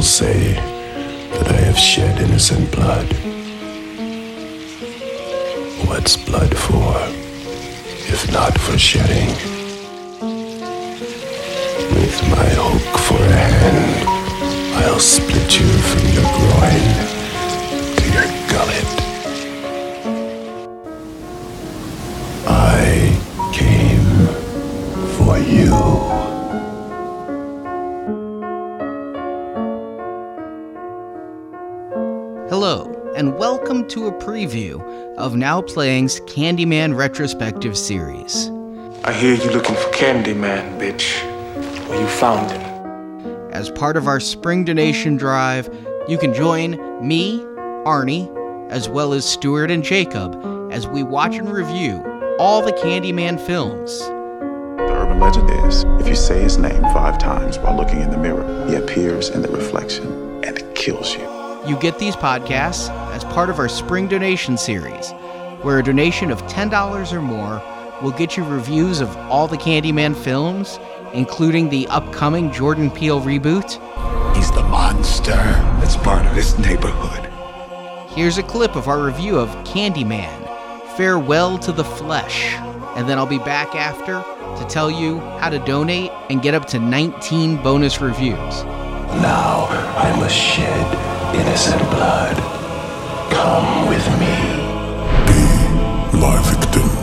People say that I have shed innocent blood. What's blood for, if not for shedding? With my hook for a hand, I'll of Now Playing's Candyman Retrospective Series. I hear you looking for Candyman, bitch. Well, you found him. As part of our spring donation drive, you can join me, Arnie, as well as Stuart and Jacob as we watch and review all the Candyman films. The urban legend is if you say his name five times while looking in the mirror, he appears in the reflection and kills you. You get these podcasts as part of our spring donation series, where a donation of $10 or more will get you reviews of all the Candyman films, including the upcoming Jordan Peele reboot. He's the monster that's part of this neighborhood. Here's a clip of our review of Candyman Farewell to the Flesh. And then I'll be back after to tell you how to donate and get up to 19 bonus reviews. Now I must shed innocent blood. Come with me. Be my victim.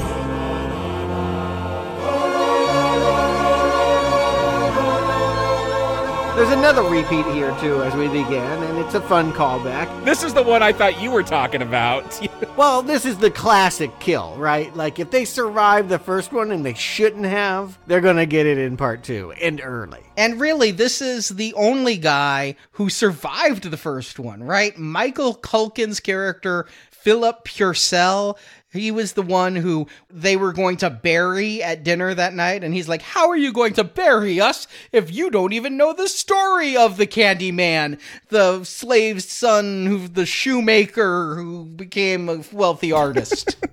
There's another repeat here too as we began, and it's a fun callback. This is the one I thought you were talking about. Well, this is the classic kill, right? Like if they survive the first one and they shouldn't have, they're gonna get it in part two and early. And really, this is the only guy who survived the first one, right? Michael Culkin's character, Philip Purcell, he was the one who they were going to bury at dinner that night. And he's like, How are you going to bury us if you don't even know the story of the Candyman, the slave's son, who the shoemaker who became a wealthy artist?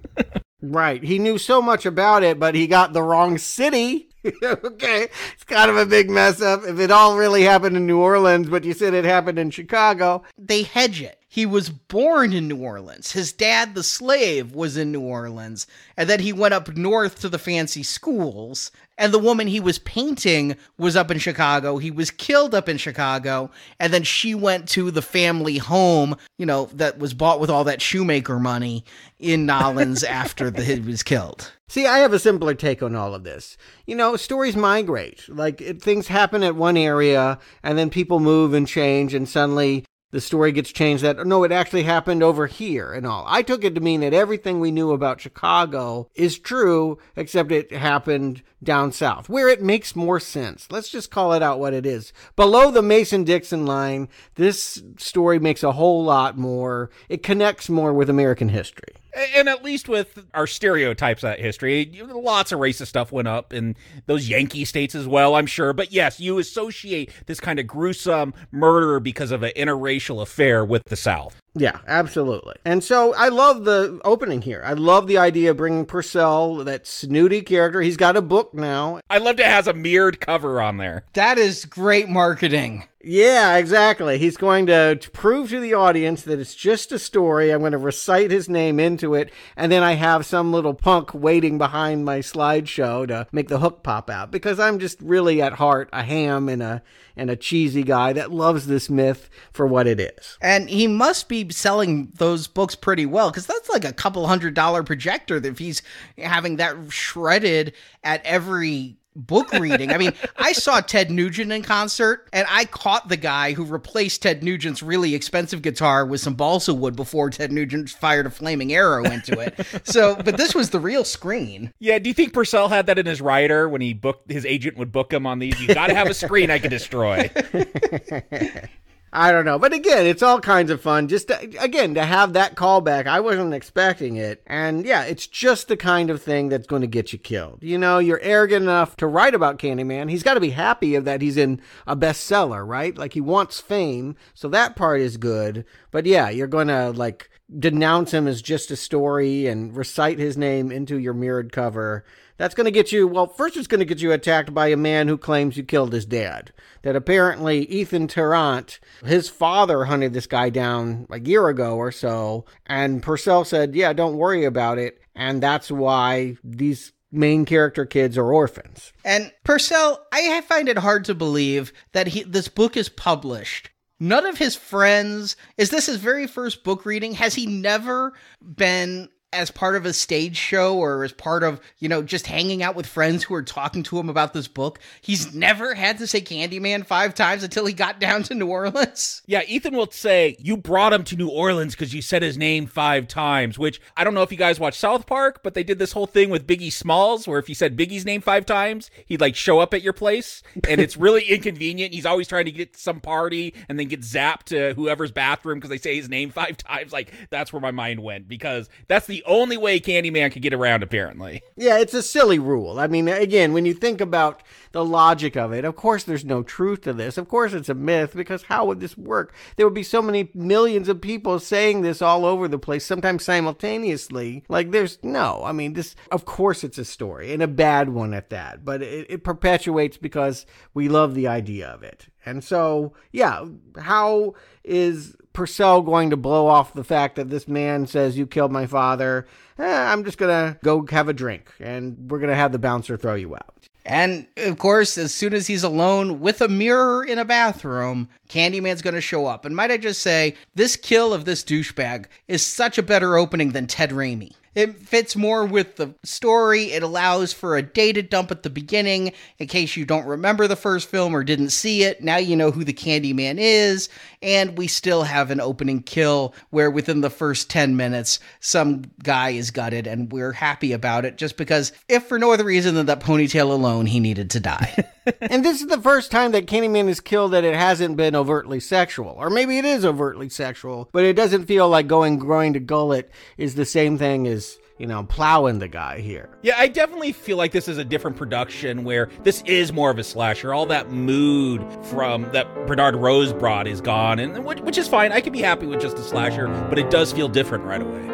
Right. He knew so much about it, but he got the wrong city. okay. It's kind of a big mess up. If it all really happened in New Orleans, but you said it happened in Chicago. they hedge it. He was born in New Orleans. His dad, the slave, was in New Orleans. And then he went up north to the fancy schools. And the woman he was painting was up in Chicago. He was killed up in Chicago. And then she went to the family home, you know, that was bought with all that shoemaker money in N'awlins after the, he was killed. See, I have a simpler take on all of this. You know, stories migrate. Like it, things happen at one area, and then people move and change, and suddenly the story gets changed that no, it actually happened over here and all. I took it to mean that everything we knew about Chicago is true, except it happened down south, where it makes more sense. Let's just call it out what it is. Below the Mason Dixon line, this story makes a whole lot more, it connects more with American history. And at least with our stereotypes that history, lots of racist stuff went up in those Yankee states as well, I'm sure. But yes, you associate this kind of gruesome murder because of an interracial affair with the South. Yeah, absolutely. And so I love the opening here. I love the idea of bringing Purcell, that snooty character. He's got a book now. I loved it has a mirrored cover on there. That is great marketing. Yeah, exactly. He's going to, to prove to the audience that it's just a story. I'm going to recite his name into it, and then I have some little punk waiting behind my slideshow to make the hook pop out because I'm just really at heart a ham and a and a cheesy guy that loves this myth for what it is. And he must be selling those books pretty well because that's like a couple hundred dollar projector that if he's having that shredded at every book reading. I mean, I saw Ted Nugent in concert and I caught the guy who replaced Ted Nugent's really expensive guitar with some balsa wood before Ted Nugent fired a flaming arrow into it. So, but this was the real screen. Yeah, do you think Purcell had that in his rider when he booked his agent would book him on these? You got to have a screen I can destroy. I don't know. But again, it's all kinds of fun. Just to, again, to have that callback, I wasn't expecting it. And yeah, it's just the kind of thing that's going to get you killed. You know, you're arrogant enough to write about Candyman. He's got to be happy of that he's in a bestseller, right? Like he wants fame. So that part is good. But yeah, you're going to like denounce him as just a story and recite his name into your mirrored cover, that's going to get you, well, first it's going to get you attacked by a man who claims you killed his dad. That apparently Ethan Tarrant, his father hunted this guy down a year ago or so, and Purcell said, yeah, don't worry about it. And that's why these main character kids are orphans. And Purcell, I find it hard to believe that he, this book is published. None of his friends, is this his very first book reading? Has he never been as part of a stage show or as part of, you know, just hanging out with friends who are talking to him about this book. He's never had to say Candyman five times until he got down to New Orleans. Yeah, Ethan will say, You brought him to New Orleans because you said his name five times, which I don't know if you guys watch South Park, but they did this whole thing with Biggie Smalls where if you said Biggie's name five times, he'd like show up at your place. And it's really inconvenient. He's always trying to get to some party and then get zapped to whoever's bathroom because they say his name five times. Like, that's where my mind went because that's the only way Candyman could get around, apparently. Yeah, it's a silly rule. I mean, again, when you think about the logic of it, of course there's no truth to this. Of course it's a myth because how would this work? There would be so many millions of people saying this all over the place, sometimes simultaneously. Like, there's no, I mean, this, of course it's a story and a bad one at that, but it, it perpetuates because we love the idea of it. And so, yeah, how is Purcell going to blow off the fact that this man says you killed my father? Eh, I'm just gonna go have a drink, and we're gonna have the bouncer throw you out. And of course, as soon as he's alone with a mirror in a bathroom, Candyman's going to show up. And might I just say, this kill of this douchebag is such a better opening than Ted Raimi. It fits more with the story. It allows for a data dump at the beginning in case you don't remember the first film or didn't see it. Now you know who the Candyman is. And we still have an opening kill where within the first 10 minutes, some guy is gutted and we're happy about it just because, if for no other reason than that ponytail alone, he needed to die. and this is the first time that Candyman is killed that it hasn't been overtly sexual. Or maybe it is overtly sexual, but it doesn't feel like going groin to gullet is the same thing as you know, plowing the guy here. Yeah, I definitely feel like this is a different production where this is more of a slasher. All that mood from that Bernard Rose brought is gone, and which is fine. I can be happy with just a slasher, but it does feel different right away.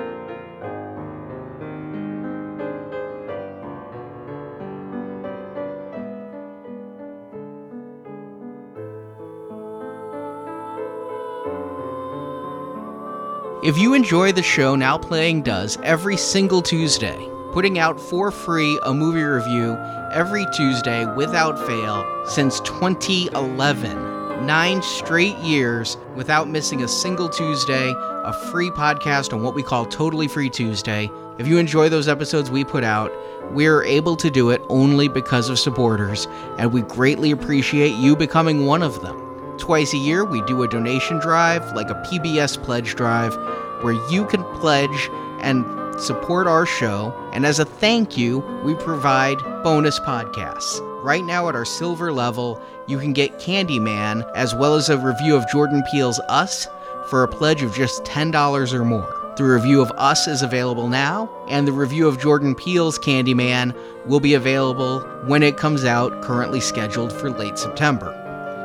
If you enjoy the show Now Playing does every single Tuesday, putting out for free a movie review every Tuesday without fail since 2011. Nine straight years without missing a single Tuesday, a free podcast on what we call Totally Free Tuesday. If you enjoy those episodes we put out, we're able to do it only because of supporters, and we greatly appreciate you becoming one of them. Twice a year, we do a donation drive, like a PBS pledge drive, where you can pledge and support our show. And as a thank you, we provide bonus podcasts. Right now, at our silver level, you can get Candyman as well as a review of Jordan Peele's Us for a pledge of just $10 or more. The review of Us is available now, and the review of Jordan Peele's Candyman will be available when it comes out, currently scheduled for late September.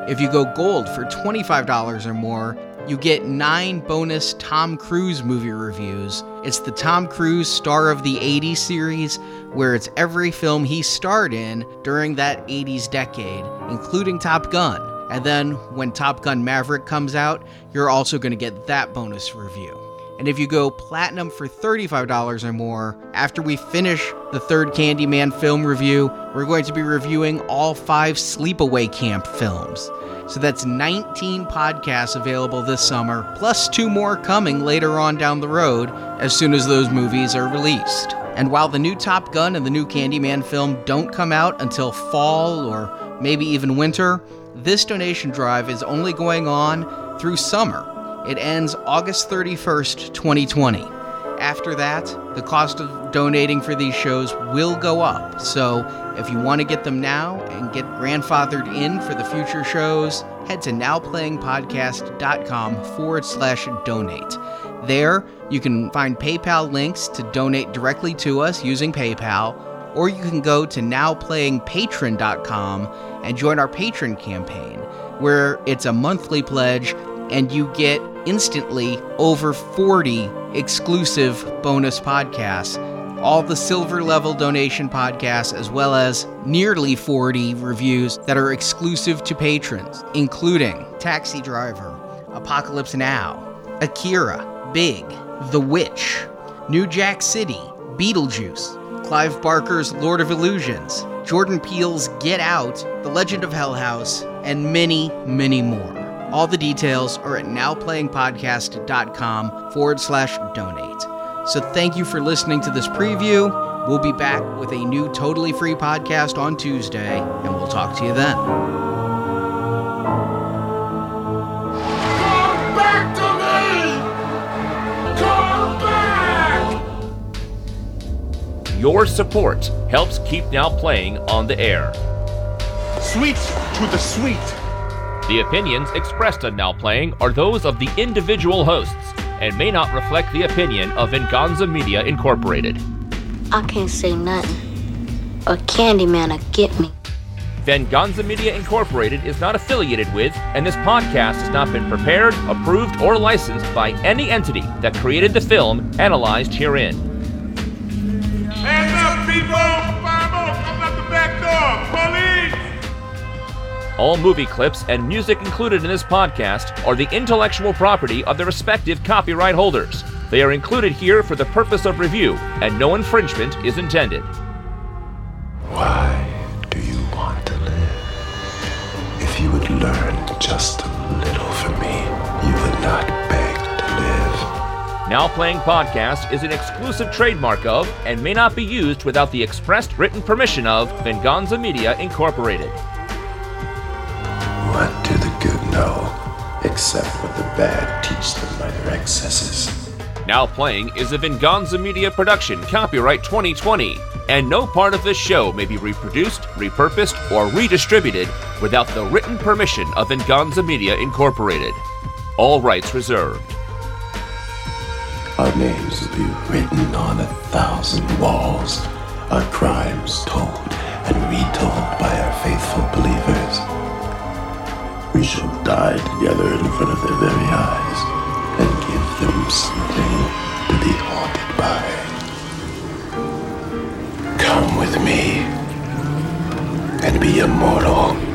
If you go gold for $25 or more, you get nine bonus Tom Cruise movie reviews. It's the Tom Cruise Star of the 80s series, where it's every film he starred in during that 80s decade, including Top Gun. And then when Top Gun Maverick comes out, you're also going to get that bonus review. And if you go platinum for $35 or more, after we finish the third Candyman film review, we're going to be reviewing all five Sleepaway Camp films. So that's 19 podcasts available this summer, plus two more coming later on down the road as soon as those movies are released. And while the new Top Gun and the new Candyman film don't come out until fall or maybe even winter, this donation drive is only going on through summer. It ends August 31st, 2020. After that, the cost of donating for these shows will go up. So, if you want to get them now and get grandfathered in for the future shows, head to nowplayingpodcast.com forward slash donate. There, you can find PayPal links to donate directly to us using PayPal, or you can go to nowplayingpatron.com and join our patron campaign, where it's a monthly pledge and you get instantly over 40 exclusive bonus podcasts. All the silver level donation podcasts, as well as nearly 40 reviews that are exclusive to patrons, including Taxi Driver, Apocalypse Now, Akira, Big, The Witch, New Jack City, Beetlejuice, Clive Barker's Lord of Illusions, Jordan Peele's Get Out, The Legend of Hell House, and many, many more. All the details are at nowplayingpodcast.com forward slash donate. So thank you for listening to this preview. We'll be back with a new totally free podcast on Tuesday, and we'll talk to you then. Come back to me! Come back! Your support helps keep Now Playing on the air. Sweet to the sweet. The opinions expressed on Now Playing are those of the individual hosts and may not reflect the opinion of Venganza Media Incorporated. I can't say nothing. Or Candyman will get me. Venganza Media Incorporated is not affiliated with, and this podcast has not been prepared, approved, or licensed by any entity that created the film analyzed herein. Hands up, people! All movie clips and music included in this podcast are the intellectual property of the respective copyright holders. They are included here for the purpose of review, and no infringement is intended. Why do you want to live? If you would learn just a little from me, you would not beg to live. Now Playing Podcast is an exclusive trademark of and may not be used without the expressed written permission of Venganza Media Incorporated. What do the good know, except what the bad teach them by their excesses? Now Playing is a Venganza Media production, copyright 2020, and no part of this show may be reproduced, repurposed, or redistributed without the written permission of Venganza Media Incorporated. All rights reserved. Our names will be written on a thousand walls, our crimes told and retold by our faithful believers. We shall die together in front of their very eyes and give them something to be haunted by. Come with me and be immortal.